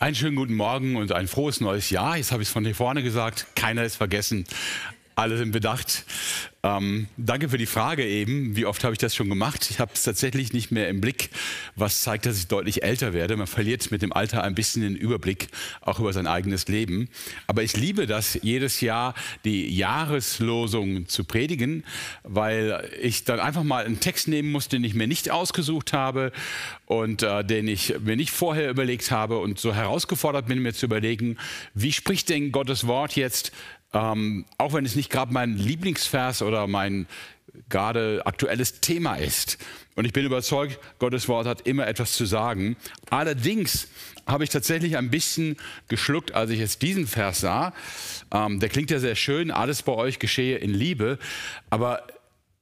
Einen schönen guten Morgen und ein frohes neues Jahr. Jetzt habe ich es von hier vorne gesagt. Keiner ist vergessen. Alle sind bedacht. Ähm, danke für die Frage eben. Wie oft habe ich das schon gemacht? Ich habe es tatsächlich nicht mehr im Blick, was zeigt, dass ich deutlich älter werde. Man verliert mit dem Alter ein bisschen den Überblick, auch über sein eigenes Leben. Aber ich liebe das, jedes Jahr die Jahreslosung zu predigen, weil ich dann einfach mal einen Text nehmen muss, den ich mir nicht ausgesucht habe und äh, den ich mir nicht vorher überlegt habe und so herausgefordert bin, mir zu überlegen, wie spricht denn Gottes Wort jetzt ähm, auch wenn es nicht gerade mein Lieblingsvers oder mein gerade aktuelles Thema ist. Und ich bin überzeugt, Gottes Wort hat immer etwas zu sagen. Allerdings habe ich tatsächlich ein bisschen geschluckt, als ich jetzt diesen Vers sah. Ähm, der klingt ja sehr schön, alles bei euch geschehe in Liebe. Aber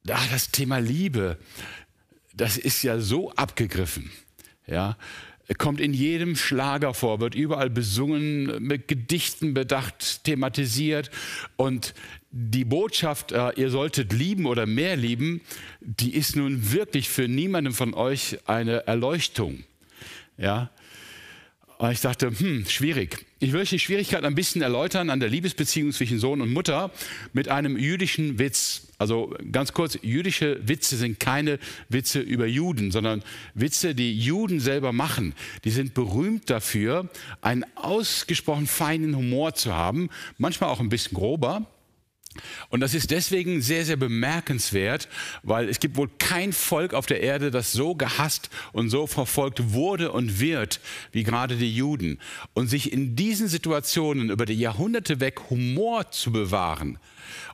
ach, das Thema Liebe, das ist ja so abgegriffen. Ja, kommt in jedem Schlager vor, wird überall besungen, mit Gedichten bedacht, thematisiert. Und die Botschaft, äh, ihr solltet lieben oder mehr lieben, die ist nun wirklich für niemanden von euch eine Erleuchtung. Ja, und ich dachte, hm, schwierig. Ich will die Schwierigkeit ein bisschen erläutern an der Liebesbeziehung zwischen Sohn und Mutter mit einem jüdischen Witz. Also ganz kurz, jüdische Witze sind keine Witze über Juden, sondern Witze, die Juden selber machen. Die sind berühmt dafür, einen ausgesprochen feinen Humor zu haben, manchmal auch ein bisschen grober. Und das ist deswegen sehr, sehr bemerkenswert, weil es gibt wohl kein Volk auf der Erde, das so gehasst und so verfolgt wurde und wird wie gerade die Juden. Und sich in diesen Situationen über die Jahrhunderte weg Humor zu bewahren,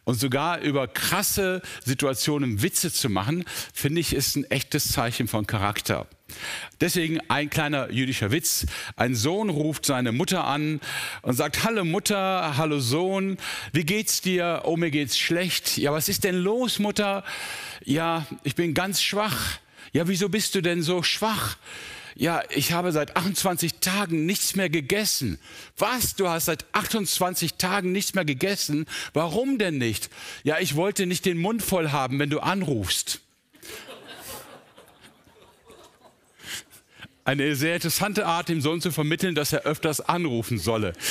und sogar über krasse Situationen Witze zu machen, finde ich, ist ein echtes Zeichen von Charakter. Deswegen ein kleiner jüdischer Witz. Ein Sohn ruft seine Mutter an und sagt, hallo Mutter, hallo Sohn, wie geht's dir? Oh, mir geht's schlecht. Ja, was ist denn los, Mutter? Ja, ich bin ganz schwach. Ja, wieso bist du denn so schwach? ja, ich habe seit 28 Tagen nichts mehr gegessen. Was? Du hast seit 28 Tagen nichts mehr gegessen? Warum denn nicht? Ja, ich wollte nicht den Mund voll haben, wenn du anrufst. Eine sehr interessante Art, dem Sohn zu vermitteln, dass er öfters anrufen solle.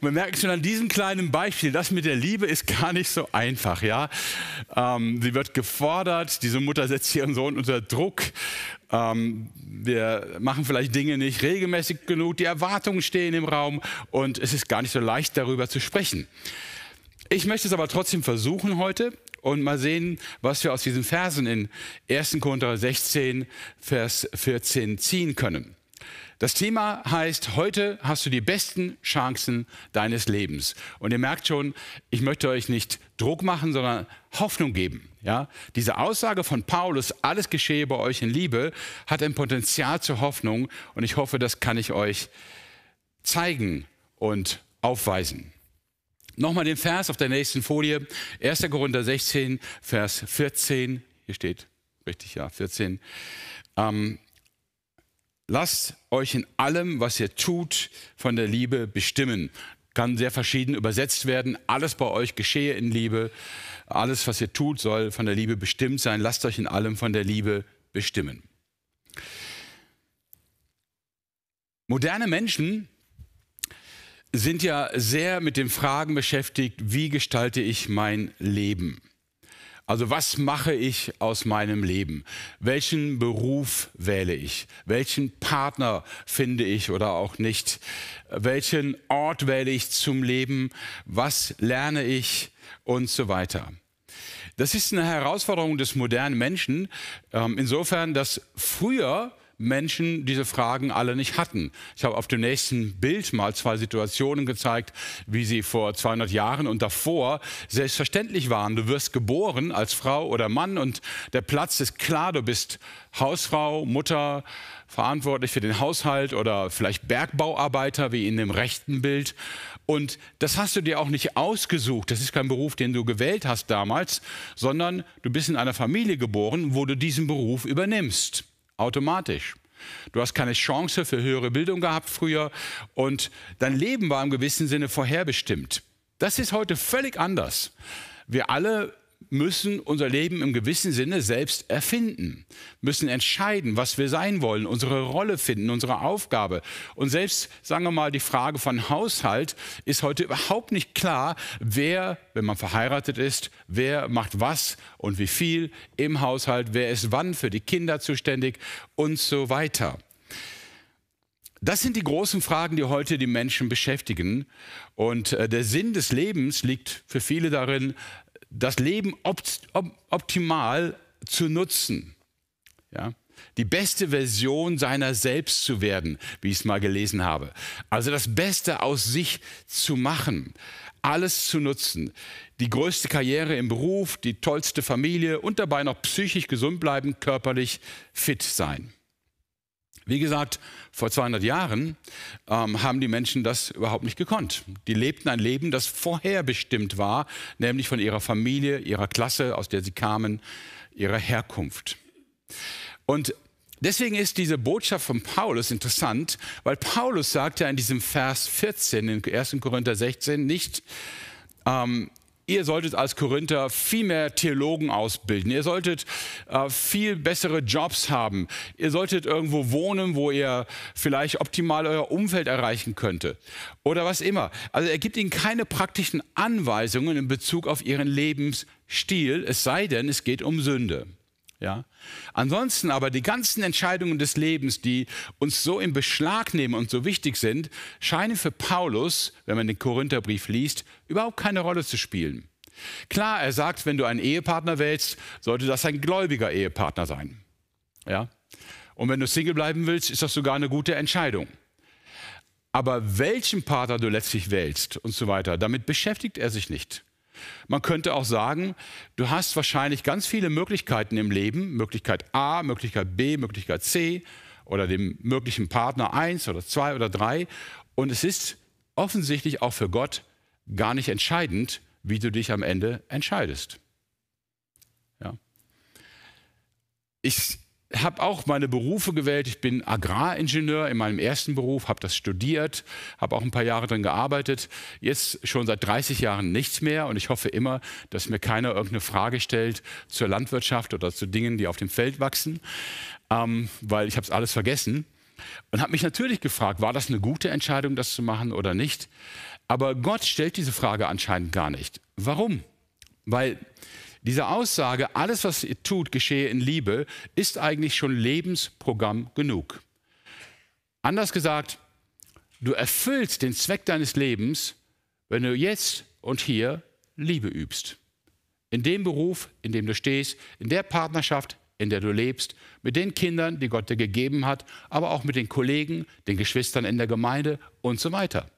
Man merkt schon an diesem kleinen Beispiel, das mit der Liebe ist gar nicht so einfach. Ja? Ähm, sie wird gefordert, diese Mutter setzt ihren Sohn unter Druck. Ähm, wir machen vielleicht Dinge nicht regelmäßig genug, die Erwartungen stehen im Raum und es ist gar nicht so leicht, darüber zu sprechen. Ich möchte es aber trotzdem versuchen heute und mal sehen, was wir aus diesen Versen in 1. Korinther 16, Vers 14 ziehen können. Das Thema heißt, heute hast du die besten Chancen deines Lebens. Und ihr merkt schon, ich möchte euch nicht Druck machen, sondern Hoffnung geben. Ja? Diese Aussage von Paulus, alles geschehe bei euch in Liebe, hat ein Potenzial zur Hoffnung. Und ich hoffe, das kann ich euch zeigen und aufweisen. Nochmal den Vers auf der nächsten Folie. 1. Korinther 16, Vers 14. Hier steht, richtig, ja, 14. Ähm, Lasst euch in allem, was ihr tut, von der Liebe bestimmen. Kann sehr verschieden übersetzt werden. Alles bei euch geschehe in Liebe. Alles, was ihr tut, soll von der Liebe bestimmt sein. Lasst euch in allem von der Liebe bestimmen. Moderne Menschen sind ja sehr mit den Fragen beschäftigt, wie gestalte ich mein Leben? Also was mache ich aus meinem Leben? Welchen Beruf wähle ich? Welchen Partner finde ich oder auch nicht? Welchen Ort wähle ich zum Leben? Was lerne ich? Und so weiter. Das ist eine Herausforderung des modernen Menschen, ähm, insofern, dass früher Menschen diese Fragen alle nicht hatten. Ich habe auf dem nächsten Bild mal zwei Situationen gezeigt, wie sie vor 200 Jahren und davor selbstverständlich waren. Du wirst geboren als Frau oder Mann und der Platz ist klar, du bist Hausfrau, Mutter, verantwortlich für den Haushalt oder vielleicht Bergbauarbeiter wie in dem rechten Bild. Und das hast du dir auch nicht ausgesucht. Das ist kein Beruf, den du gewählt hast damals, sondern du bist in einer Familie geboren, wo du diesen Beruf übernimmst automatisch. Du hast keine Chance für höhere Bildung gehabt früher und dein Leben war im gewissen Sinne vorherbestimmt. Das ist heute völlig anders. Wir alle müssen unser Leben im gewissen Sinne selbst erfinden, müssen entscheiden, was wir sein wollen, unsere Rolle finden, unsere Aufgabe. Und selbst, sagen wir mal, die Frage von Haushalt ist heute überhaupt nicht klar, wer, wenn man verheiratet ist, wer macht was und wie viel im Haushalt, wer ist wann für die Kinder zuständig und so weiter. Das sind die großen Fragen, die heute die Menschen beschäftigen. Und äh, der Sinn des Lebens liegt für viele darin, das Leben opt optimal zu nutzen. Ja? Die beste Version seiner selbst zu werden, wie ich es mal gelesen habe. Also das Beste aus sich zu machen, alles zu nutzen. Die größte Karriere im Beruf, die tollste Familie und dabei noch psychisch gesund bleiben, körperlich fit sein. Wie gesagt, vor 200 Jahren ähm, haben die Menschen das überhaupt nicht gekonnt. Die lebten ein Leben, das vorherbestimmt war, nämlich von ihrer Familie, ihrer Klasse, aus der sie kamen, ihrer Herkunft. Und deswegen ist diese Botschaft von Paulus interessant, weil Paulus sagt ja in diesem Vers 14 in 1. Korinther 16 nicht, ähm, ihr solltet als Korinther viel mehr Theologen ausbilden. Ihr solltet äh, viel bessere Jobs haben. Ihr solltet irgendwo wohnen, wo ihr vielleicht optimal euer Umfeld erreichen könnte. Oder was immer. Also er gibt ihnen keine praktischen Anweisungen in Bezug auf ihren Lebensstil, es sei denn, es geht um Sünde. Ja? Ansonsten aber die ganzen Entscheidungen des Lebens, die uns so im Beschlag nehmen und so wichtig sind, scheinen für Paulus, wenn man den Korintherbrief liest, überhaupt keine Rolle zu spielen. Klar, er sagt, wenn du einen Ehepartner wählst, sollte das ein gläubiger Ehepartner sein. Ja? Und wenn du Single bleiben willst, ist das sogar eine gute Entscheidung. Aber welchen Partner du letztlich wählst und so weiter, damit beschäftigt er sich nicht. Man könnte auch sagen, du hast wahrscheinlich ganz viele Möglichkeiten im Leben, Möglichkeit A, Möglichkeit B, Möglichkeit C oder dem möglichen Partner 1 oder 2 oder 3. Und es ist offensichtlich auch für Gott gar nicht entscheidend, wie du dich am Ende entscheidest. Ja. Ich habe auch meine Berufe gewählt. Ich bin Agraringenieur in meinem ersten Beruf, habe das studiert, habe auch ein paar Jahre drin gearbeitet. Jetzt schon seit 30 Jahren nichts mehr und ich hoffe immer, dass mir keiner irgendeine Frage stellt zur Landwirtschaft oder zu Dingen, die auf dem Feld wachsen, ähm, weil ich habe es alles vergessen. Und habe mich natürlich gefragt, war das eine gute Entscheidung, das zu machen oder nicht? Aber Gott stellt diese Frage anscheinend gar nicht. Warum? Weil diese Aussage, alles, was ihr tut, geschehe in Liebe, ist eigentlich schon Lebensprogramm genug. Anders gesagt, du erfüllst den Zweck deines Lebens, wenn du jetzt und hier Liebe übst. In dem Beruf, in dem du stehst, in der Partnerschaft, in der du lebst, mit den Kindern, die Gott dir gegeben hat, aber auch mit den Kollegen, den Geschwistern in der Gemeinde und so weiter.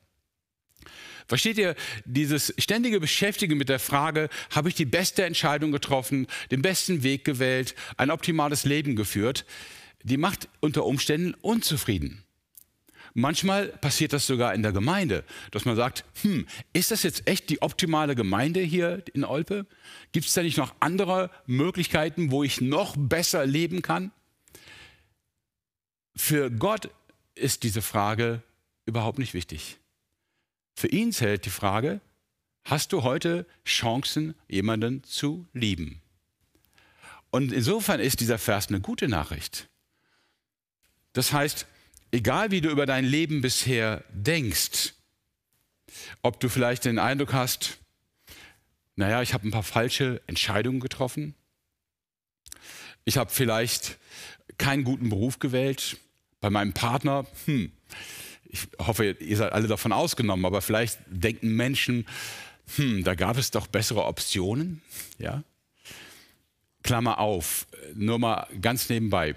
Versteht ihr, dieses ständige Beschäftigen mit der Frage, habe ich die beste Entscheidung getroffen, den besten Weg gewählt, ein optimales Leben geführt, die macht unter Umständen unzufrieden. Manchmal passiert das sogar in der Gemeinde, dass man sagt, hm, ist das jetzt echt die optimale Gemeinde hier in Olpe? Gibt es da nicht noch andere Möglichkeiten, wo ich noch besser leben kann? Für Gott ist diese Frage überhaupt nicht wichtig. Für ihn zählt die Frage, hast du heute Chancen, jemanden zu lieben? Und insofern ist dieser Vers eine gute Nachricht. Das heißt, egal wie du über dein Leben bisher denkst, ob du vielleicht den Eindruck hast, naja, ich habe ein paar falsche Entscheidungen getroffen, ich habe vielleicht keinen guten Beruf gewählt, bei meinem Partner, hm, ich hoffe, ihr seid alle davon ausgenommen, aber vielleicht denken Menschen, hm, da gab es doch bessere Optionen. Ja? Klammer auf, nur mal ganz nebenbei.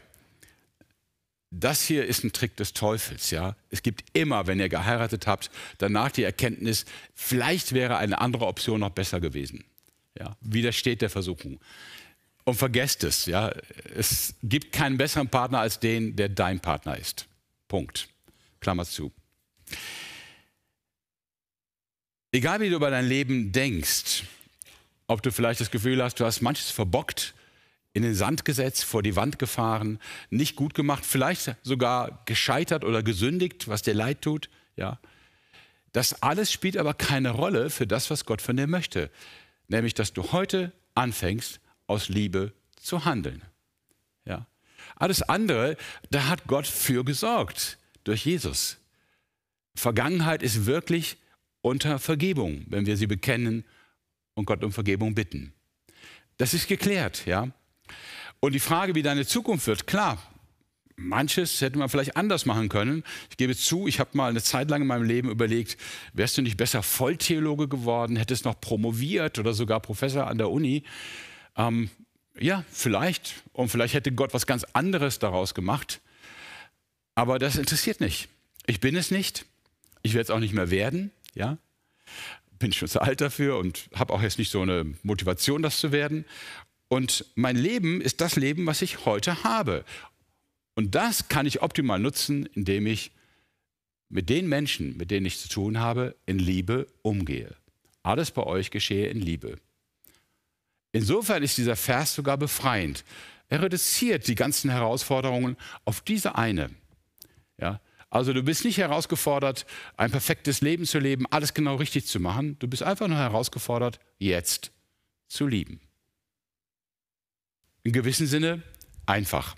Das hier ist ein Trick des Teufels, ja. Es gibt immer, wenn ihr geheiratet habt, danach die Erkenntnis, vielleicht wäre eine andere Option noch besser gewesen. Ja, widersteht der Versuchung. Und vergesst es, ja. Es gibt keinen besseren Partner als den, der dein Partner ist. Punkt. Klammer zu. Egal wie du über dein Leben denkst, ob du vielleicht das Gefühl hast, du hast manches verbockt, in den Sand gesetzt, vor die Wand gefahren, nicht gut gemacht, vielleicht sogar gescheitert oder gesündigt, was dir leid tut, ja. Das alles spielt aber keine Rolle für das, was Gott von dir möchte. Nämlich, dass du heute anfängst, aus Liebe zu handeln. Ja? Alles andere, da hat Gott für gesorgt durch Jesus. Vergangenheit ist wirklich unter Vergebung, wenn wir sie bekennen und Gott um Vergebung bitten. Das ist geklärt, ja. Und die Frage, wie deine Zukunft wird, klar, manches hätte man vielleicht anders machen können. Ich gebe zu, ich habe mal eine Zeit lang in meinem Leben überlegt, wärst du nicht besser Volltheologe geworden, hättest noch promoviert oder sogar Professor an der Uni. Ähm, ja, vielleicht. Und vielleicht hätte Gott was ganz anderes daraus gemacht. Aber das interessiert nicht. Ich bin es nicht. Ich werde es auch nicht mehr werden. Ja? Bin schon zu alt dafür und habe auch jetzt nicht so eine Motivation, das zu werden. Und mein Leben ist das Leben, was ich heute habe. Und das kann ich optimal nutzen, indem ich mit den Menschen, mit denen ich zu tun habe, in Liebe umgehe. Alles bei euch geschehe in Liebe. Insofern ist dieser Vers sogar befreiend. Er reduziert die ganzen Herausforderungen auf diese eine. Ja? Also du bist nicht herausgefordert, ein perfektes Leben zu leben, alles genau richtig zu machen. Du bist einfach nur herausgefordert, jetzt zu lieben. In gewissem Sinne einfach.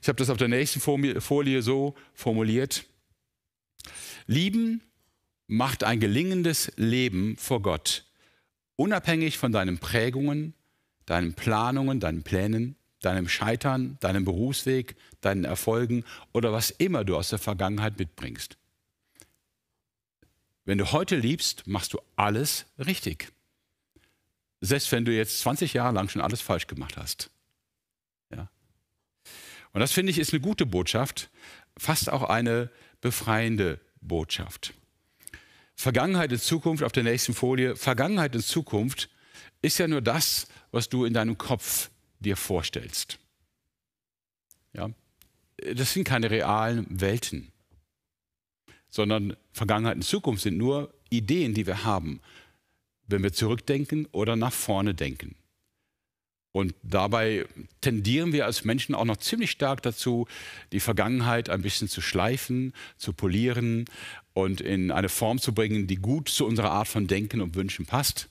Ich habe das auf der nächsten Folie so formuliert. Lieben macht ein gelingendes Leben vor Gott, unabhängig von deinen Prägungen, deinen Planungen, deinen Plänen, deinem Scheitern, deinem Berufsweg, deinen Erfolgen oder was immer du aus der Vergangenheit mitbringst. Wenn du heute liebst, machst du alles richtig. Selbst wenn du jetzt 20 Jahre lang schon alles falsch gemacht hast. Ja. Und das finde ich ist eine gute Botschaft, fast auch eine befreiende Botschaft. Vergangenheit und Zukunft auf der nächsten Folie. Vergangenheit und Zukunft ist ja nur das, was du in deinem Kopf dir vorstellst. Ja? Das sind keine realen Welten, sondern Vergangenheit und Zukunft sind nur Ideen, die wir haben, wenn wir zurückdenken oder nach vorne denken. Und dabei tendieren wir als Menschen auch noch ziemlich stark dazu, die Vergangenheit ein bisschen zu schleifen, zu polieren und in eine Form zu bringen, die gut zu unserer Art von Denken und Wünschen passt.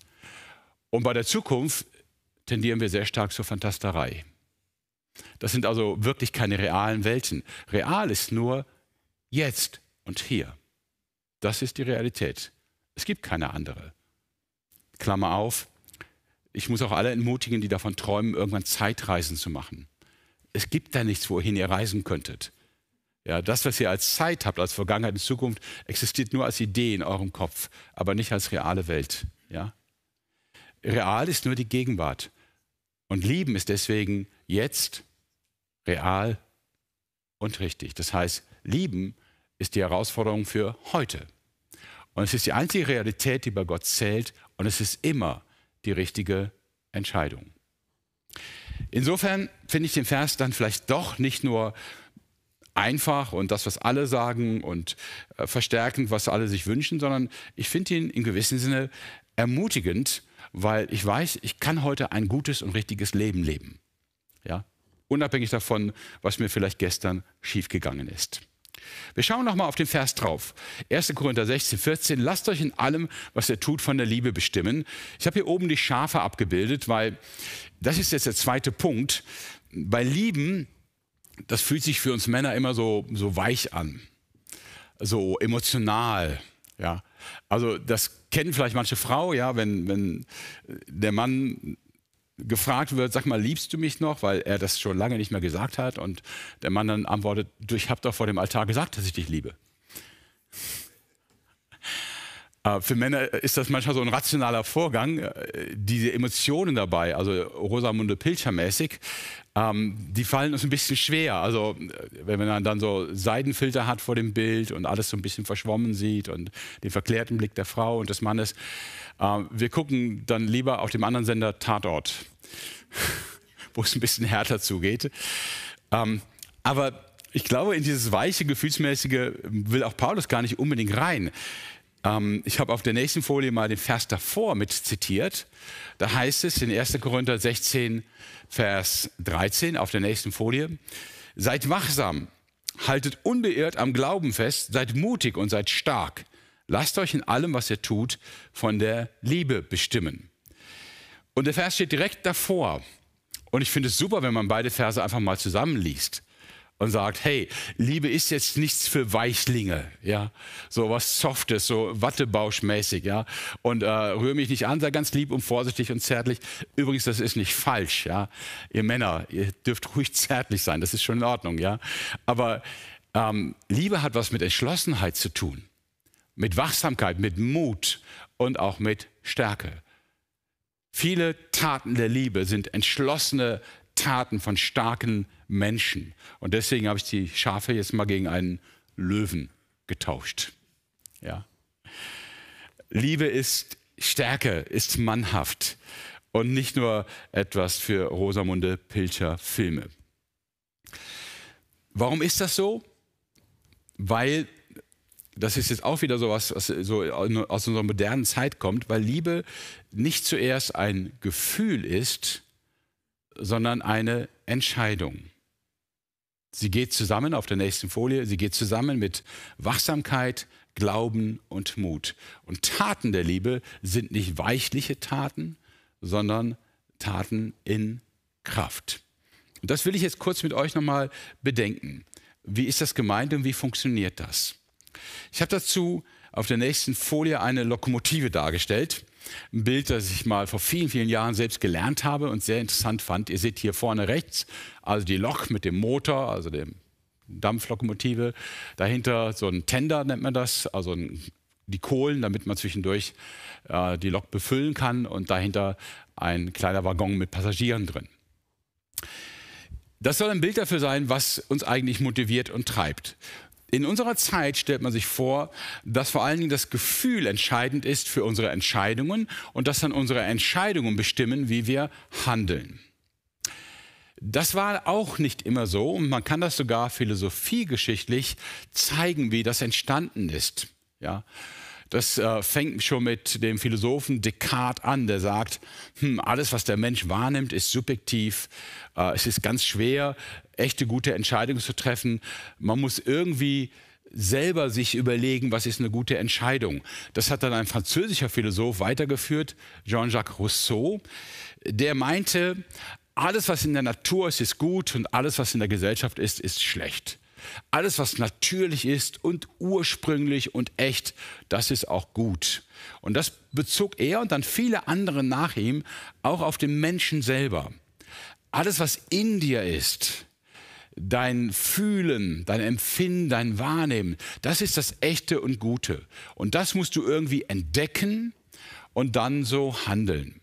Und bei der Zukunft tendieren wir sehr stark zur Fantasterei. Das sind also wirklich keine realen Welten. Real ist nur jetzt und hier. Das ist die Realität. Es gibt keine andere. Klammer auf, ich muss auch alle entmutigen, die davon träumen, irgendwann Zeitreisen zu machen. Es gibt da nichts, wohin ihr reisen könntet. Ja, das, was ihr als Zeit habt, als Vergangenheit und Zukunft, existiert nur als Idee in eurem Kopf, aber nicht als reale Welt. Ja? Real ist nur die Gegenwart. Und lieben ist deswegen jetzt real und richtig. Das heißt, lieben ist die Herausforderung für heute. Und es ist die einzige Realität, die bei Gott zählt. Und es ist immer die richtige Entscheidung. Insofern finde ich den Vers dann vielleicht doch nicht nur einfach und das, was alle sagen und äh, verstärkend, was alle sich wünschen, sondern ich finde ihn in gewissem Sinne ermutigend, weil ich weiß, ich kann heute ein gutes und richtiges Leben leben. Ja? Unabhängig davon, was mir vielleicht gestern schiefgegangen ist. Wir schauen nochmal auf den Vers drauf. 1. Korinther 16, 14. Lasst euch in allem, was ihr tut, von der Liebe bestimmen. Ich habe hier oben die Schafe abgebildet, weil das ist jetzt der zweite Punkt. Bei Lieben, das fühlt sich für uns Männer immer so, so weich an, so emotional. Ja. Also das kennen vielleicht manche Frau, ja, wenn, wenn der Mann gefragt wird, sag mal, liebst du mich noch, weil er das schon lange nicht mehr gesagt hat und der Mann dann antwortet, du, ich habe doch vor dem Altar gesagt, dass ich dich liebe. Äh, für Männer ist das manchmal so ein rationaler Vorgang, äh, diese Emotionen dabei, also Rosamunde Pilcher mäßig, ähm, die fallen uns ein bisschen schwer. Also äh, wenn man dann so Seidenfilter hat vor dem Bild und alles so ein bisschen verschwommen sieht und den verklärten Blick der Frau und des Mannes, äh, wir gucken dann lieber auf dem anderen Sender Tatort, wo es ein bisschen härter zugeht. Ähm, aber ich glaube, in dieses weiche, gefühlsmäßige will auch Paulus gar nicht unbedingt rein. Ähm, ich habe auf der nächsten Folie mal den Vers davor mit zitiert. Da heißt es in 1. Korinther 16, Vers 13 auf der nächsten Folie, seid wachsam, haltet unbeirrt am Glauben fest, seid mutig und seid stark. Lasst euch in allem, was ihr tut, von der Liebe bestimmen. Und der Vers steht direkt davor. Und ich finde es super, wenn man beide Verse einfach mal zusammenliest und sagt, hey, Liebe ist jetzt nichts für Weichlinge, ja, so was Softes, so Wattebauschmäßig, ja, und äh, rühre mich nicht an, sei ganz lieb und vorsichtig und zärtlich. Übrigens, das ist nicht falsch, ja, ihr Männer, ihr dürft ruhig zärtlich sein, das ist schon in Ordnung, ja, aber ähm, Liebe hat was mit Entschlossenheit zu tun, mit Wachsamkeit, mit Mut und auch mit Stärke. Viele Taten der Liebe sind entschlossene Taten von starken Menschen. Und deswegen habe ich die Schafe jetzt mal gegen einen Löwen getauscht. Ja. Liebe ist Stärke, ist mannhaft und nicht nur etwas für Rosamunde Pilcher Filme. Warum ist das so? Weil das ist jetzt auch wieder so was, was so aus unserer modernen Zeit kommt, weil Liebe nicht zuerst ein Gefühl ist, sondern eine Entscheidung. Sie geht zusammen auf der nächsten Folie, sie geht zusammen mit Wachsamkeit, Glauben und Mut. Und Taten der Liebe sind nicht weichliche Taten, sondern Taten in Kraft. Und das will ich jetzt kurz mit euch nochmal bedenken. Wie ist das gemeint und wie funktioniert das? Ich habe dazu auf der nächsten Folie eine Lokomotive dargestellt. Ein Bild, das ich mal vor vielen, vielen Jahren selbst gelernt habe und sehr interessant fand. Ihr seht hier vorne rechts, also die Lok mit dem Motor, also dem Dampflokomotive. Dahinter so ein Tender nennt man das, also ein, die Kohlen, damit man zwischendurch äh, die Lok befüllen kann und dahinter ein kleiner Waggon mit Passagieren drin. Das soll ein Bild dafür sein, was uns eigentlich motiviert und treibt. In unserer Zeit stellt man sich vor, dass vor allen Dingen das Gefühl entscheidend ist für unsere Entscheidungen und dass dann unsere Entscheidungen bestimmen, wie wir handeln. Das war auch nicht immer so und man kann das sogar philosophiegeschichtlich zeigen, wie das entstanden ist. Ja, das äh, fängt schon mit dem Philosophen Descartes an, der sagt, hm, alles, was der Mensch wahrnimmt, ist subjektiv. Äh, es ist ganz schwer, echte gute Entscheidungen zu treffen. Man muss irgendwie selber sich überlegen, was ist eine gute Entscheidung. Das hat dann ein französischer Philosoph weitergeführt, Jean-Jacques Rousseau, der meinte, alles, was in der Natur ist, ist gut und alles, was in der Gesellschaft ist, ist schlecht. Alles, was natürlich ist und ursprünglich und echt, das ist auch gut. Und das bezog er und dann viele andere nach ihm auch auf den Menschen selber. Alles, was in dir ist, dein Fühlen, dein Empfinden, dein Wahrnehmen, das ist das Echte und Gute. Und das musst du irgendwie entdecken und dann so handeln.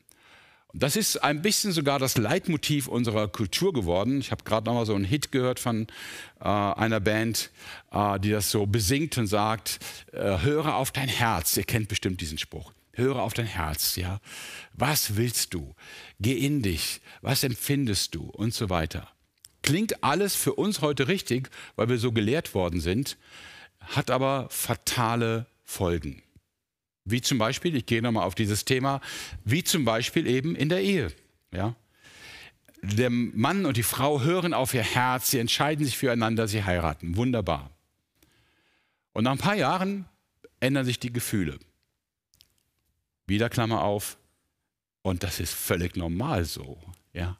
Das ist ein bisschen sogar das Leitmotiv unserer Kultur geworden. Ich habe gerade noch mal so einen Hit gehört von äh, einer Band, äh, die das so besingt und sagt: äh, Höre auf dein Herz. Ihr kennt bestimmt diesen Spruch. Höre auf dein Herz, ja. Was willst du? Geh in dich. Was empfindest du? Und so weiter. Klingt alles für uns heute richtig, weil wir so gelehrt worden sind, hat aber fatale Folgen. Wie zum Beispiel, ich gehe nochmal auf dieses Thema, wie zum Beispiel eben in der Ehe. Ja? Der Mann und die Frau hören auf ihr Herz, sie entscheiden sich füreinander, sie heiraten. Wunderbar. Und nach ein paar Jahren ändern sich die Gefühle. Wieder Klammer auf. Und das ist völlig normal so. Ja?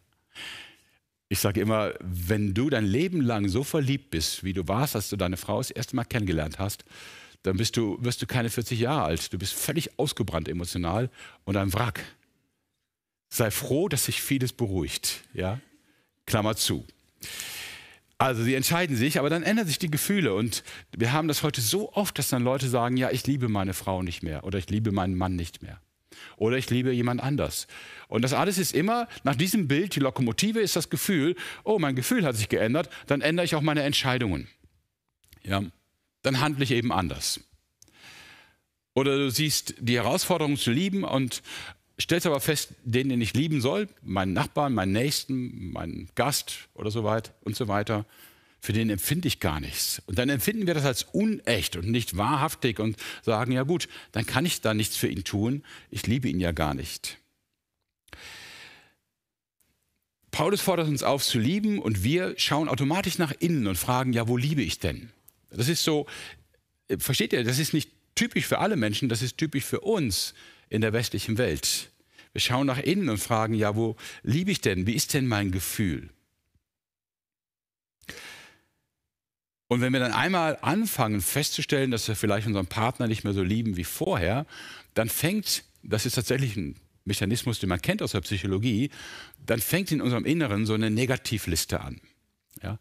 Ich sage immer, wenn du dein Leben lang so verliebt bist, wie du warst, als du deine Frau das erste Mal kennengelernt hast, dann bist du, wirst du keine 40 Jahre alt. Du bist völlig ausgebrannt emotional und ein Wrack. Sei froh, dass sich vieles beruhigt. Ja? Klammer zu. Also sie entscheiden sich, aber dann ändern sich die Gefühle. Und wir haben das heute so oft, dass dann Leute sagen, ja, ich liebe meine Frau nicht mehr oder ich liebe meinen Mann nicht mehr. Oder ich liebe jemand anders. Und das alles ist immer nach diesem Bild, die Lokomotive ist das Gefühl, oh, mein Gefühl hat sich geändert, dann ändere ich auch meine Entscheidungen. Ja dann handle ich eben anders. Oder du siehst die Herausforderung zu lieben und stellst aber fest, den, den ich lieben soll, meinen Nachbarn, meinen Nächsten, meinen Gast oder so weiter und so weiter, für den empfinde ich gar nichts. Und dann empfinden wir das als unecht und nicht wahrhaftig und sagen, ja gut, dann kann ich da nichts für ihn tun, ich liebe ihn ja gar nicht. Paulus fordert uns auf zu lieben und wir schauen automatisch nach innen und fragen, ja, wo liebe ich denn? Das ist so, äh, versteht ihr, das ist nicht typisch für alle Menschen, das ist typisch für uns in der westlichen Welt. Wir schauen nach innen und fragen, ja, wo liebe ich denn? Wie ist denn mein Gefühl? Und wenn wir dann einmal anfangen festzustellen, dass wir vielleicht unseren Partner nicht mehr so lieben wie vorher, dann fängt, das ist tatsächlich ein Mechanismus, den man kennt aus der Psychologie, dann fängt in unserem Inneren so eine Negativliste an. Ja?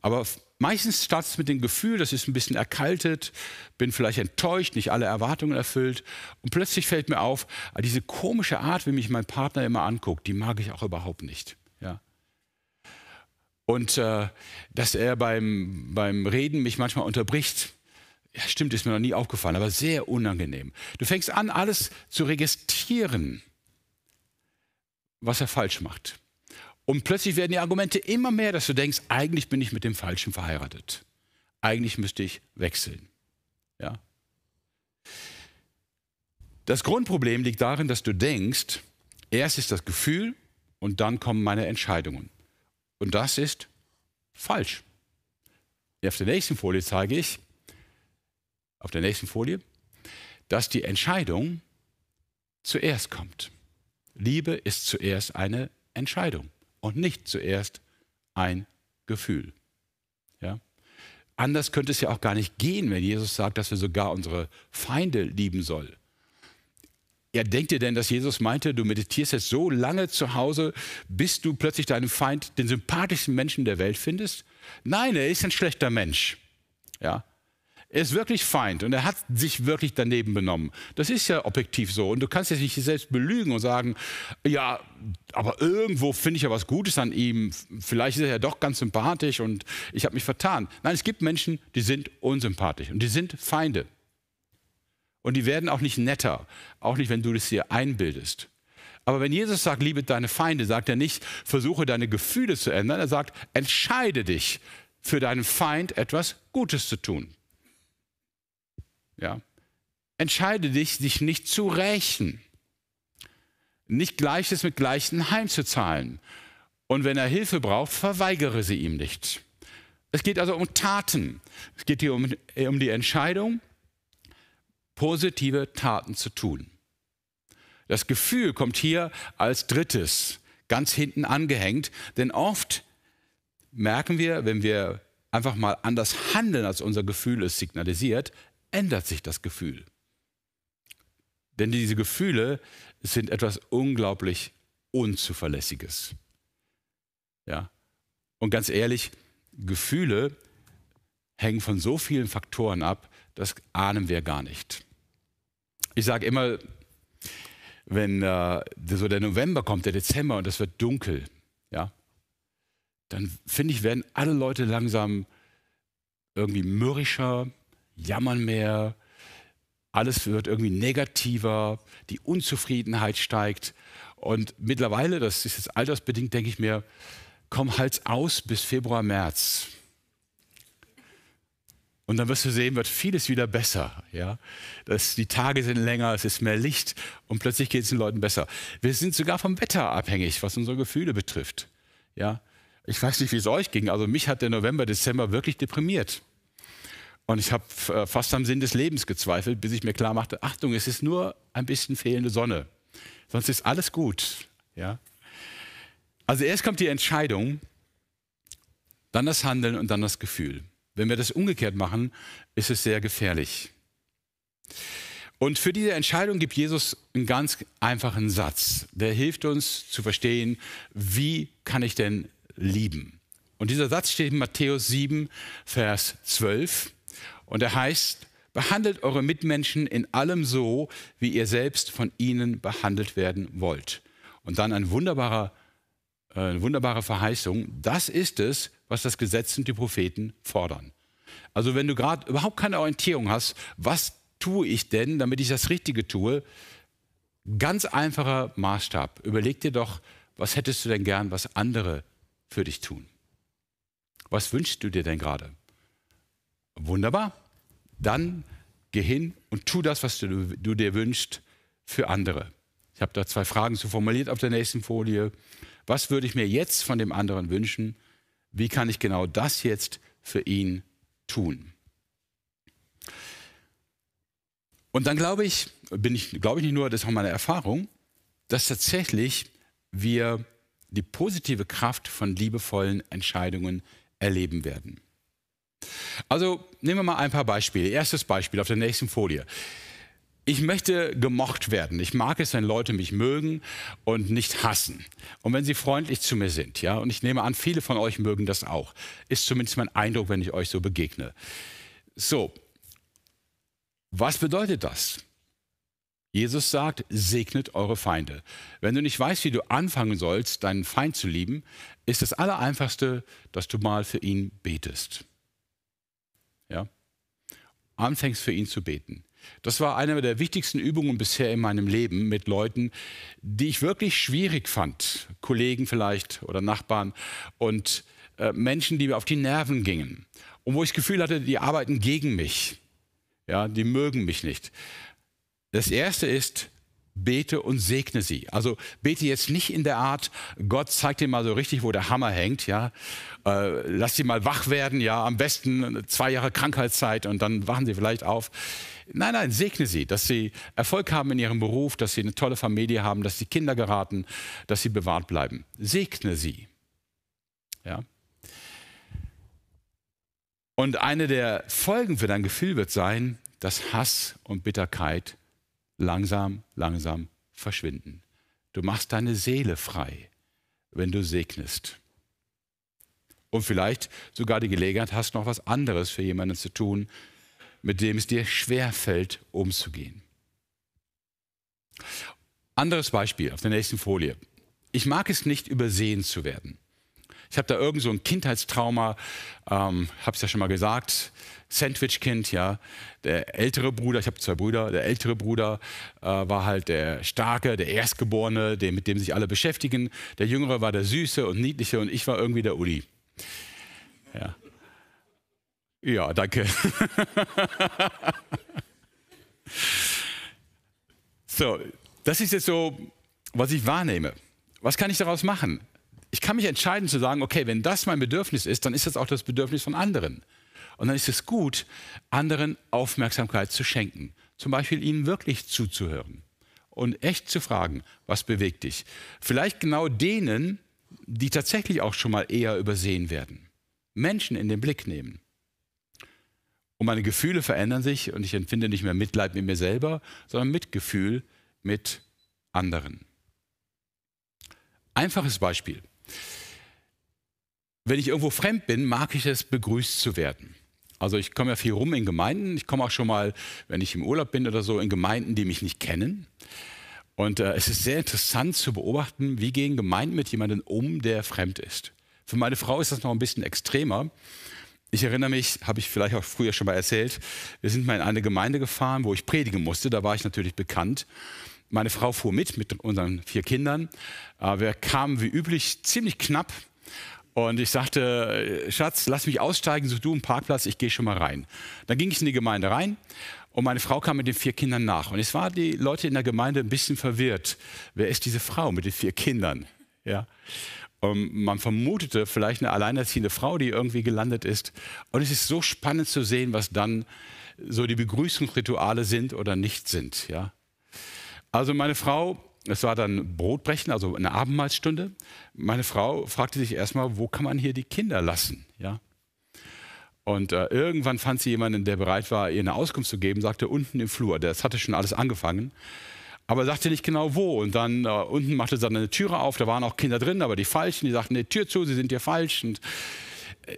Aber meistens startet es mit dem Gefühl, das ist ein bisschen erkaltet, bin vielleicht enttäuscht, nicht alle Erwartungen erfüllt. Und plötzlich fällt mir auf, ah, diese komische Art, wie mich mein Partner immer anguckt, die mag ich auch überhaupt nicht. Ja? Und äh, dass er beim, beim Reden mich manchmal unterbricht, ja, stimmt, ist mir noch nie aufgefallen, aber sehr unangenehm. Du fängst an, alles zu registrieren, was er falsch macht. Und plötzlich werden die Argumente immer mehr, dass du denkst, eigentlich bin ich mit dem Falschen verheiratet. Eigentlich müsste ich wechseln. Ja? Das Grundproblem liegt darin, dass du denkst, erst ist das Gefühl und dann kommen meine Entscheidungen. Und das ist falsch. Auf der nächsten Folie zeige ich, auf der nächsten Folie, dass die Entscheidung zuerst kommt. Liebe ist zuerst eine Entscheidung und nicht zuerst ein Gefühl. Ja? Anders könnte es ja auch gar nicht gehen, wenn Jesus sagt, dass wir sogar unsere Feinde lieben sollen. Ja, denkt ihr denn, dass Jesus meinte, du meditierst jetzt so lange zu Hause, bis du plötzlich deinen Feind, den sympathischsten Menschen der Welt findest? Nein, er ist ein schlechter Mensch. Ja. Er ist wirklich Feind und er hat sich wirklich daneben benommen. Das ist ja objektiv so. Und du kannst jetzt nicht selbst belügen und sagen, ja, aber irgendwo finde ich ja was Gutes an ihm. Vielleicht ist er ja doch ganz sympathisch und ich habe mich vertan. Nein, es gibt Menschen, die sind unsympathisch und die sind Feinde. Und die werden auch nicht netter, auch nicht, wenn du das dir einbildest. Aber wenn Jesus sagt, liebe deine Feinde, sagt er nicht, versuche deine Gefühle zu ändern. Er sagt, entscheide dich für deinen Feind etwas Gutes zu tun. Ja. Entscheide dich, dich nicht zu rächen. Nicht Gleiches mit Gleichen heimzuzahlen. Und wenn er Hilfe braucht, verweigere sie ihm nicht. Es geht also um Taten. Es geht hier um, um die Entscheidung, positive Taten zu tun. Das Gefühl kommt hier als drittes, ganz hinten angehängt, denn oft merken wir, wenn wir einfach mal anders handeln, als unser Gefühl es signalisiert, ändert sich das Gefühl. Denn diese Gefühle sind etwas unglaublich Unzuverlässiges. Ja? Und ganz ehrlich, Gefühle hängen von so vielen Faktoren ab, das ahnen wir gar nicht. Ich sage immer, wenn äh, so der November kommt, der Dezember und es wird dunkel, ja, dann finde ich, werden alle Leute langsam irgendwie mürrischer, jammern mehr, alles wird irgendwie negativer, die Unzufriedenheit steigt. Und mittlerweile, das ist jetzt altersbedingt, denke ich mir, komm Hals aus bis Februar, März. Und dann wirst du sehen, wird vieles wieder besser. Ja? Das, die Tage sind länger, es ist mehr Licht und plötzlich geht es den Leuten besser. Wir sind sogar vom Wetter abhängig, was unsere Gefühle betrifft. Ja? Ich weiß nicht, wie es euch ging. Also mich hat der November, Dezember wirklich deprimiert. Und ich habe äh, fast am Sinn des Lebens gezweifelt, bis ich mir klar machte, Achtung, es ist nur ein bisschen fehlende Sonne. Sonst ist alles gut. Ja? Also erst kommt die Entscheidung, dann das Handeln und dann das Gefühl. Wenn wir das umgekehrt machen, ist es sehr gefährlich. Und für diese Entscheidung gibt Jesus einen ganz einfachen Satz. Der hilft uns zu verstehen, wie kann ich denn lieben? Und dieser Satz steht in Matthäus 7, Vers 12. Und er heißt, behandelt eure Mitmenschen in allem so, wie ihr selbst von ihnen behandelt werden wollt. Und dann ein wunderbarer, äh, eine wunderbare Verheißung. Das ist es, was das Gesetz und die Propheten fordern. Also wenn du gerade überhaupt keine Orientierung hast, was tue ich denn, damit ich das Richtige tue? Ganz einfacher Maßstab. Überleg dir doch, was hättest du denn gern, was andere für dich tun? Was wünschst du dir denn gerade? Wunderbar. Dann geh hin und tu das, was du, du dir wünschst für andere. Ich habe da zwei Fragen zu formuliert auf der nächsten Folie. Was würde ich mir jetzt von dem anderen wünschen? Wie kann ich genau das jetzt für ihn tun? Und dann glaube ich, bin ich, glaube ich nicht nur, das ist auch meine Erfahrung, dass tatsächlich wir die positive Kraft von liebevollen Entscheidungen erleben werden. Also nehmen wir mal ein paar Beispiele. Erstes Beispiel auf der nächsten Folie. Ich möchte gemocht werden. Ich mag es, wenn Leute mich mögen und nicht hassen. Und wenn sie freundlich zu mir sind, ja. Und ich nehme an, viele von euch mögen das auch. Ist zumindest mein Eindruck, wenn ich euch so begegne. So. Was bedeutet das? Jesus sagt, segnet eure Feinde. Wenn du nicht weißt, wie du anfangen sollst, deinen Feind zu lieben, ist das Allereinfachste, dass du mal für ihn betest. Ja? Anfängst für ihn zu beten. Das war eine der wichtigsten Übungen bisher in meinem Leben mit Leuten, die ich wirklich schwierig fand. Kollegen vielleicht oder Nachbarn und äh, Menschen, die mir auf die Nerven gingen. Und wo ich das Gefühl hatte, die arbeiten gegen mich. Ja, die mögen mich nicht. Das erste ist, bete und segne sie. Also bete jetzt nicht in der Art, Gott zeigt dir mal so richtig, wo der Hammer hängt, ja. Äh, lass sie mal wach werden, ja, am besten zwei Jahre Krankheitszeit und dann wachen sie vielleicht auf. Nein, nein, segne sie, dass sie Erfolg haben in ihrem Beruf, dass sie eine tolle Familie haben, dass die Kinder geraten, dass sie bewahrt bleiben. Segne sie. Ja. Und eine der Folgen für dein Gefühl wird sein, dass Hass und Bitterkeit langsam, langsam verschwinden. Du machst deine Seele frei, wenn du segnest. Und vielleicht sogar die Gelegenheit hast, noch was anderes für jemanden zu tun, mit dem es dir schwer fällt, umzugehen. Anderes Beispiel auf der nächsten Folie. Ich mag es nicht, übersehen zu werden. Ich habe da irgend so ein Kindheitstrauma, ähm, habe es ja schon mal gesagt, Sandwich-Kind, ja. Der ältere Bruder, ich habe zwei Brüder, der ältere Bruder äh, war halt der Starke, der Erstgeborene, der, mit dem sich alle beschäftigen. Der Jüngere war der Süße und Niedliche und ich war irgendwie der Uli. Ja, ja danke. so, das ist jetzt so, was ich wahrnehme. Was kann ich daraus machen? Ich kann mich entscheiden zu sagen, okay, wenn das mein Bedürfnis ist, dann ist das auch das Bedürfnis von anderen. Und dann ist es gut, anderen Aufmerksamkeit zu schenken. Zum Beispiel ihnen wirklich zuzuhören und echt zu fragen, was bewegt dich. Vielleicht genau denen, die tatsächlich auch schon mal eher übersehen werden. Menschen in den Blick nehmen. Und meine Gefühle verändern sich und ich empfinde nicht mehr Mitleid mit mir selber, sondern Mitgefühl mit anderen. Einfaches Beispiel. Wenn ich irgendwo fremd bin, mag ich es, begrüßt zu werden. Also ich komme ja viel rum in Gemeinden. Ich komme auch schon mal, wenn ich im Urlaub bin oder so, in Gemeinden, die mich nicht kennen. Und äh, es ist sehr interessant zu beobachten, wie gehen Gemeinden mit jemandem um, der fremd ist. Für meine Frau ist das noch ein bisschen extremer. Ich erinnere mich, habe ich vielleicht auch früher schon mal erzählt, wir sind mal in eine Gemeinde gefahren, wo ich predigen musste. Da war ich natürlich bekannt. Meine Frau fuhr mit, mit unseren vier Kindern. Äh, wir kamen wie üblich ziemlich knapp. Und ich sagte, Schatz, lass mich aussteigen, such du einen Parkplatz, ich gehe schon mal rein. Dann ging ich in die Gemeinde rein und meine Frau kam mit den vier Kindern nach. Und es waren die Leute in der Gemeinde ein bisschen verwirrt. Wer ist diese Frau mit den vier Kindern? Ja. Und man vermutete vielleicht eine alleinerziehende Frau, die irgendwie gelandet ist. Und es ist so spannend zu sehen, was dann so die Begrüßungsrituale sind oder nicht sind. Ja. Also meine Frau, es war dann Brotbrechen, also eine Abendmahlstunde. Meine Frau fragte sich erstmal, wo kann man hier die Kinder lassen? Ja? Und äh, irgendwann fand sie jemanden, der bereit war, ihr eine Auskunft zu geben, sagte unten im Flur. Das hatte schon alles angefangen, aber sagte nicht genau wo. Und dann äh, unten machte sie dann eine Türe auf, da waren auch Kinder drin, aber die falschen, die sagten, nee, Tür zu, sie sind hier falsch. Und äh,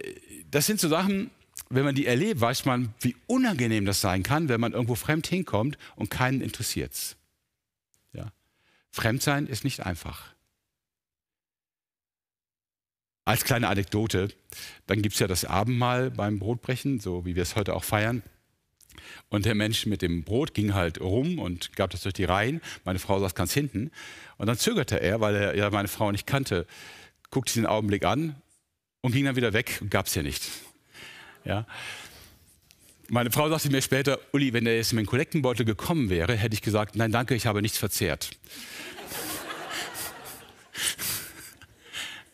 das sind so Sachen, wenn man die erlebt, weiß man, wie unangenehm das sein kann, wenn man irgendwo fremd hinkommt und keinen interessiert es. Fremdsein ist nicht einfach. Als kleine Anekdote, dann gibt es ja das Abendmahl beim Brotbrechen, so wie wir es heute auch feiern. Und der Mensch mit dem Brot ging halt rum und gab das durch die Reihen. Meine Frau saß ganz hinten. Und dann zögerte er, weil er ja meine Frau nicht kannte, guckte sie den Augenblick an und ging dann wieder weg und gab es ja nicht. Ja. Meine Frau sagte mir später, Uli, wenn der jetzt in meinen Kollektenbeutel gekommen wäre, hätte ich gesagt, nein, danke, ich habe nichts verzehrt.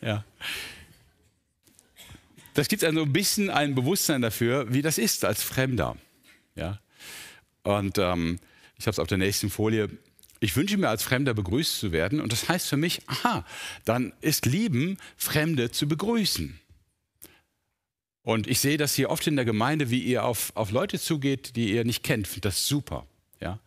ja. Das gibt also ein bisschen ein Bewusstsein dafür, wie das ist als Fremder. Ja. Und ähm, ich habe es auf der nächsten Folie. ich wünsche mir als Fremder begrüßt zu werden und das heißt für mich, aha, dann ist Lieben, Fremde zu begrüßen. Und ich sehe das hier oft in der Gemeinde, wie ihr auf, auf Leute zugeht, die ihr nicht kennt. Finde das super. Ja?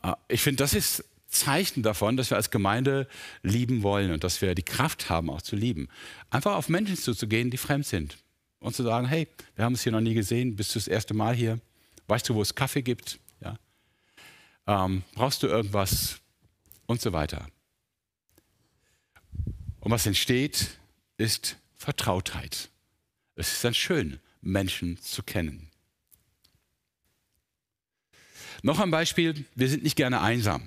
Äh, ich finde, das ist Zeichen davon, dass wir als Gemeinde lieben wollen und dass wir die Kraft haben, auch zu lieben. Einfach auf Menschen zuzugehen, die fremd sind. Und zu sagen, hey, wir haben es hier noch nie gesehen, bist du das erste Mal hier? Weißt du, wo es Kaffee gibt? Ja? Ähm, brauchst du irgendwas? Und so weiter. Und was entsteht, ist Vertrautheit. Es ist dann schön, Menschen zu kennen. Noch ein Beispiel, wir sind nicht gerne einsam.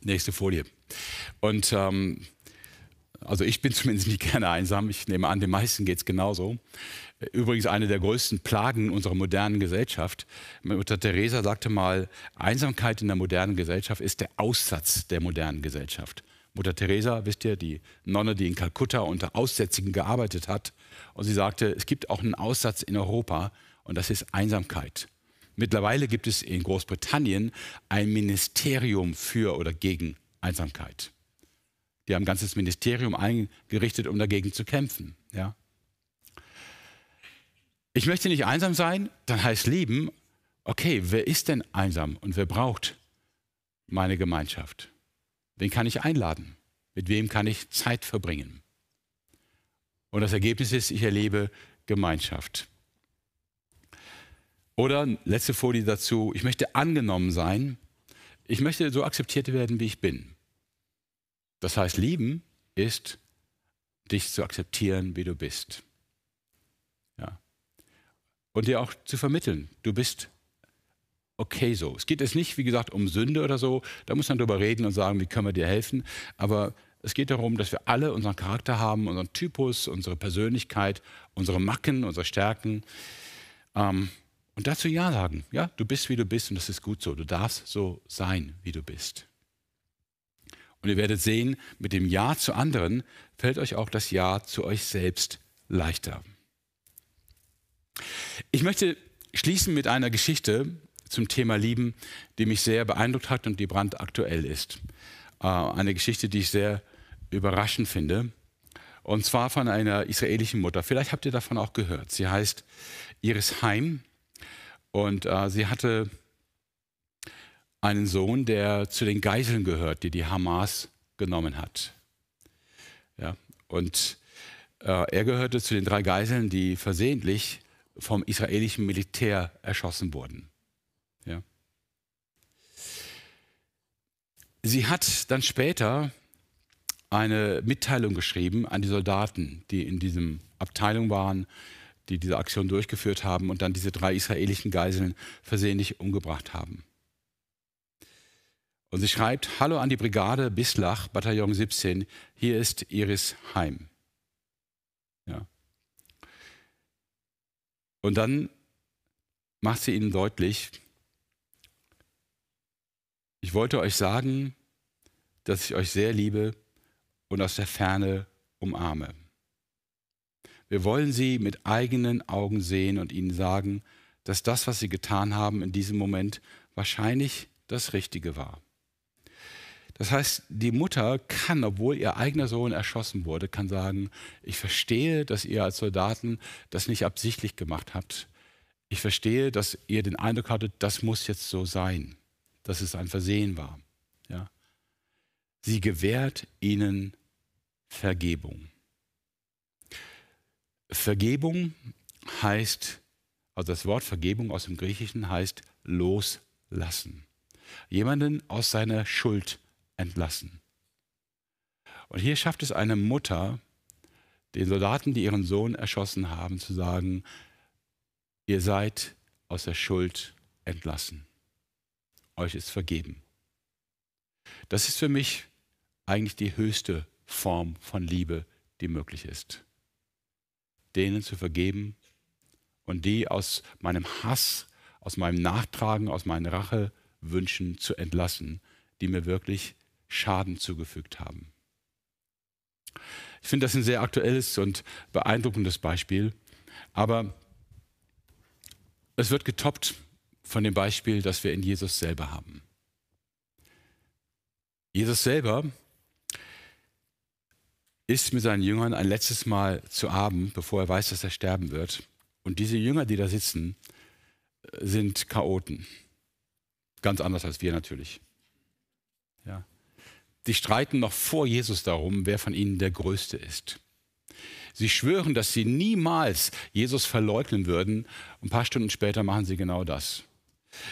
Nächste Folie. Und ähm, also ich bin zumindest nicht gerne einsam. Ich nehme an, den meisten geht es genauso. Übrigens eine der größten Plagen unserer modernen Gesellschaft. Mutter Teresa sagte mal, Einsamkeit in der modernen Gesellschaft ist der Aussatz der modernen Gesellschaft. Mutter Teresa, wisst ihr, die Nonne, die in Kalkutta unter Aussätzigen gearbeitet hat. Und sie sagte, es gibt auch einen Aussatz in Europa und das ist Einsamkeit. Mittlerweile gibt es in Großbritannien ein Ministerium für oder gegen Einsamkeit. Die haben ein ganzes Ministerium eingerichtet, um dagegen zu kämpfen. Ja? Ich möchte nicht einsam sein, dann heißt Lieben, okay, wer ist denn einsam und wer braucht meine Gemeinschaft? Wen kann ich einladen? Mit wem kann ich Zeit verbringen? Und das Ergebnis ist, ich erlebe Gemeinschaft. Oder letzte Folie dazu, ich möchte angenommen sein. Ich möchte so akzeptiert werden, wie ich bin. Das heißt, lieben ist, dich zu akzeptieren, wie du bist. Ja. Und dir auch zu vermitteln, du bist okay so. Es geht jetzt nicht, wie gesagt, um Sünde oder so. Da muss man drüber reden und sagen, wie können wir dir helfen. Aber es geht darum, dass wir alle unseren Charakter haben, unseren Typus, unsere Persönlichkeit, unsere Macken, unsere Stärken. Ähm, und dazu Ja sagen. Ja, du bist, wie du bist und das ist gut so. Du darfst so sein, wie du bist. Und ihr werdet sehen, mit dem Ja zu anderen fällt euch auch das Ja zu euch selbst leichter. Ich möchte schließen mit einer Geschichte zum Thema Lieben, die mich sehr beeindruckt hat und die brandaktuell ist. Äh, eine Geschichte, die ich sehr überraschend finde. Und zwar von einer israelischen Mutter. Vielleicht habt ihr davon auch gehört. Sie heißt Iris Heim und äh, sie hatte einen Sohn, der zu den Geiseln gehört, die die Hamas genommen hat. Ja, und äh, er gehörte zu den drei Geiseln, die versehentlich vom israelischen Militär erschossen wurden. Ja. Sie hat dann später eine Mitteilung geschrieben an die Soldaten, die in diesem Abteilung waren, die diese Aktion durchgeführt haben und dann diese drei israelischen Geiseln versehentlich umgebracht haben. Und sie schreibt, Hallo an die Brigade Bislach, Bataillon 17, hier ist Iris Heim. Ja. Und dann macht sie ihnen deutlich, ich wollte euch sagen, dass ich euch sehr liebe und aus der Ferne umarme. Wir wollen sie mit eigenen Augen sehen und ihnen sagen, dass das, was sie getan haben in diesem Moment, wahrscheinlich das Richtige war. Das heißt, die Mutter kann, obwohl ihr eigener Sohn erschossen wurde, kann sagen, ich verstehe, dass ihr als Soldaten das nicht absichtlich gemacht habt. Ich verstehe, dass ihr den Eindruck hattet, das muss jetzt so sein, dass es ein Versehen war. Sie gewährt ihnen Vergebung. Vergebung heißt, also das Wort Vergebung aus dem Griechischen heißt loslassen. Jemanden aus seiner Schuld entlassen. Und hier schafft es eine Mutter, den Soldaten, die ihren Sohn erschossen haben, zu sagen, ihr seid aus der Schuld entlassen. Euch ist vergeben. Das ist für mich eigentlich die höchste Form von Liebe, die möglich ist denen zu vergeben und die aus meinem Hass, aus meinem Nachtragen, aus meinen Rachewünschen zu entlassen, die mir wirklich Schaden zugefügt haben. Ich finde das ein sehr aktuelles und beeindruckendes Beispiel, aber es wird getoppt von dem Beispiel, das wir in Jesus selber haben. Jesus selber ist mit seinen Jüngern ein letztes Mal zu Abend, bevor er weiß, dass er sterben wird. Und diese Jünger, die da sitzen, sind Chaoten. Ganz anders als wir natürlich. Ja. Die streiten noch vor Jesus darum, wer von ihnen der Größte ist. Sie schwören, dass sie niemals Jesus verleugnen würden. Ein paar Stunden später machen sie genau das.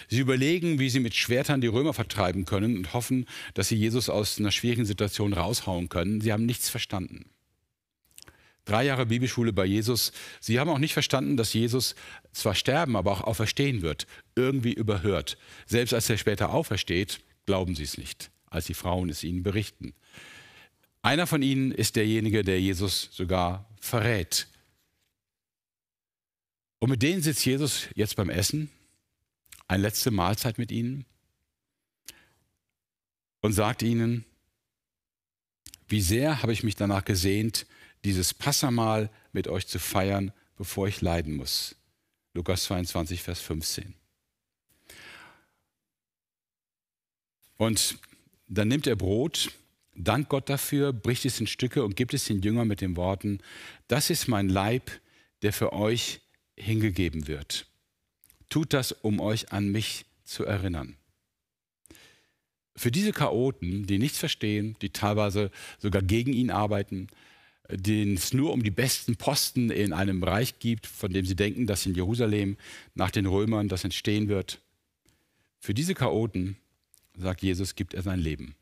Sie überlegen, wie sie mit Schwertern die Römer vertreiben können und hoffen, dass sie Jesus aus einer schwierigen Situation raushauen können. Sie haben nichts verstanden. Drei Jahre Bibelschule bei Jesus. Sie haben auch nicht verstanden, dass Jesus zwar sterben, aber auch auferstehen wird. Irgendwie überhört. Selbst als er später aufersteht, glauben sie es nicht, als die Frauen es ihnen berichten. Einer von ihnen ist derjenige, der Jesus sogar verrät. Und mit denen sitzt Jesus jetzt beim Essen, eine letzte Mahlzeit mit ihnen und sagt ihnen, wie sehr habe ich mich danach gesehnt, dieses Passamal mit euch zu feiern, bevor ich leiden muss. Lukas 22, Vers 15. Und dann nimmt er Brot, dankt Gott dafür, bricht es in Stücke und gibt es den Jüngern mit den Worten, das ist mein Leib, der für euch hingegeben wird. Tut das, um euch an mich zu erinnern. Für diese Chaoten, die nichts verstehen, die teilweise sogar gegen ihn arbeiten, denen es nur um die besten Posten in einem Bereich gibt, von dem sie denken, dass in Jerusalem nach den Römern das entstehen wird. Für diese Chaoten, sagt Jesus, gibt er sein Leben.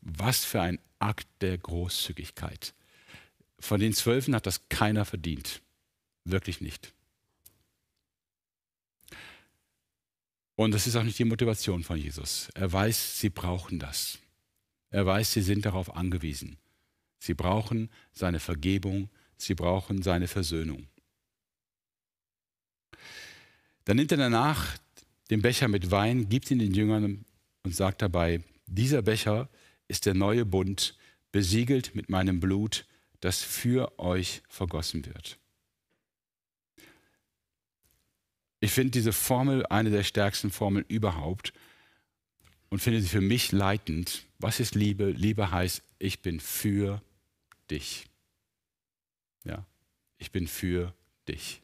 Was für ein Akt der Großzügigkeit. Von den Zwölfen hat das keiner verdient. Wirklich nicht. Und das ist auch nicht die Motivation von Jesus. Er weiß, sie brauchen das. Er weiß, sie sind darauf angewiesen. Sie brauchen seine Vergebung, sie brauchen seine Versöhnung. Dann nimmt er danach den Becher mit Wein, gibt ihn den Jüngern und sagt dabei, dieser Becher ist der neue Bund, besiegelt mit meinem Blut, das für euch vergossen wird. Ich finde diese Formel eine der stärksten Formeln überhaupt und finde sie für mich leitend. Was ist Liebe? Liebe heißt, ich bin für dich. Ja, ich bin für dich.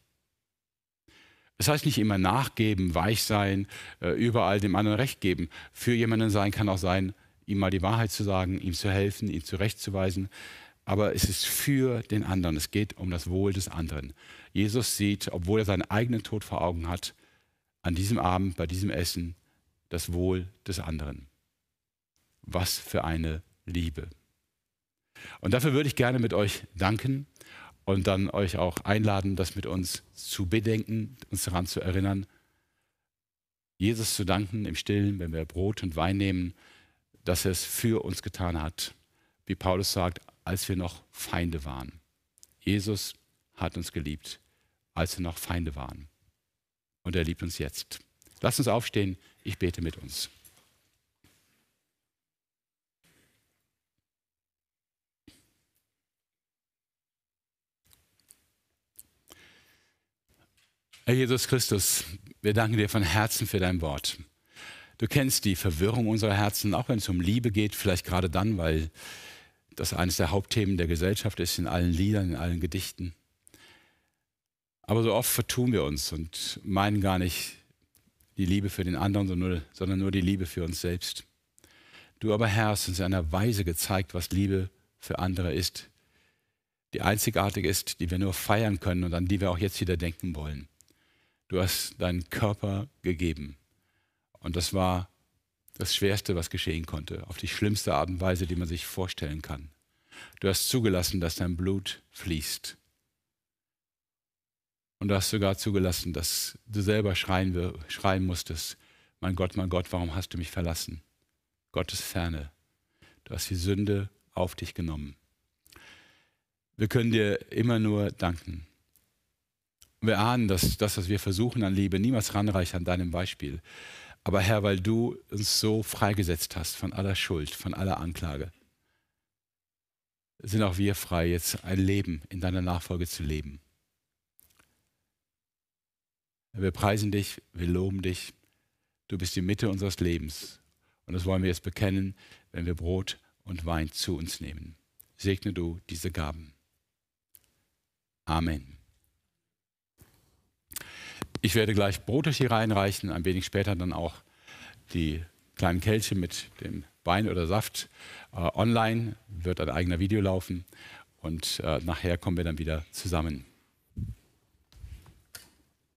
Es heißt nicht immer nachgeben, weich sein, äh, überall dem anderen Recht geben. Für jemanden sein kann auch sein, ihm mal die Wahrheit zu sagen, ihm zu helfen, ihn zurechtzuweisen. Aber es ist für den anderen. Es geht um das Wohl des anderen. Jesus sieht, obwohl er seinen eigenen Tod vor Augen hat, an diesem Abend, bei diesem Essen, das Wohl des anderen. Was für eine Liebe. Und dafür würde ich gerne mit euch danken und dann euch auch einladen, das mit uns zu bedenken, uns daran zu erinnern, Jesus zu danken im Stillen, wenn wir Brot und Wein nehmen, dass er es für uns getan hat. Wie Paulus sagt, als wir noch Feinde waren. Jesus hat uns geliebt, als wir noch Feinde waren. Und er liebt uns jetzt. Lasst uns aufstehen, ich bete mit uns. Herr Jesus Christus, wir danken dir von Herzen für dein Wort. Du kennst die Verwirrung unserer Herzen, auch wenn es um Liebe geht, vielleicht gerade dann, weil das eines der Hauptthemen der Gesellschaft ist, in allen Liedern, in allen Gedichten. Aber so oft vertun wir uns und meinen gar nicht die Liebe für den anderen, sondern nur die Liebe für uns selbst. Du aber, Herr, hast uns in einer Weise gezeigt, was Liebe für andere ist, die einzigartig ist, die wir nur feiern können und an die wir auch jetzt wieder denken wollen. Du hast deinen Körper gegeben. Und das war das Schwerste, was geschehen konnte, auf die schlimmste Art und Weise, die man sich vorstellen kann. Du hast zugelassen, dass dein Blut fließt. Und du hast sogar zugelassen, dass du selber schreien, schreien musstest, mein Gott, mein Gott, warum hast du mich verlassen? Gottes Ferne. Du hast die Sünde auf dich genommen. Wir können dir immer nur danken. Wir ahnen, dass das, was wir versuchen an Liebe, niemals ranreicht an deinem Beispiel. Aber Herr, weil du uns so freigesetzt hast von aller Schuld, von aller Anklage, sind auch wir frei, jetzt ein Leben in deiner Nachfolge zu leben. Wir preisen dich, wir loben dich. Du bist die Mitte unseres Lebens. Und das wollen wir jetzt bekennen, wenn wir Brot und Wein zu uns nehmen. Segne du diese Gaben. Amen. Ich werde gleich Brote hier reinreichen, ein wenig später dann auch die kleinen Kelche mit dem Wein oder Saft. Äh, online wird ein eigener Video laufen und äh, nachher kommen wir dann wieder zusammen.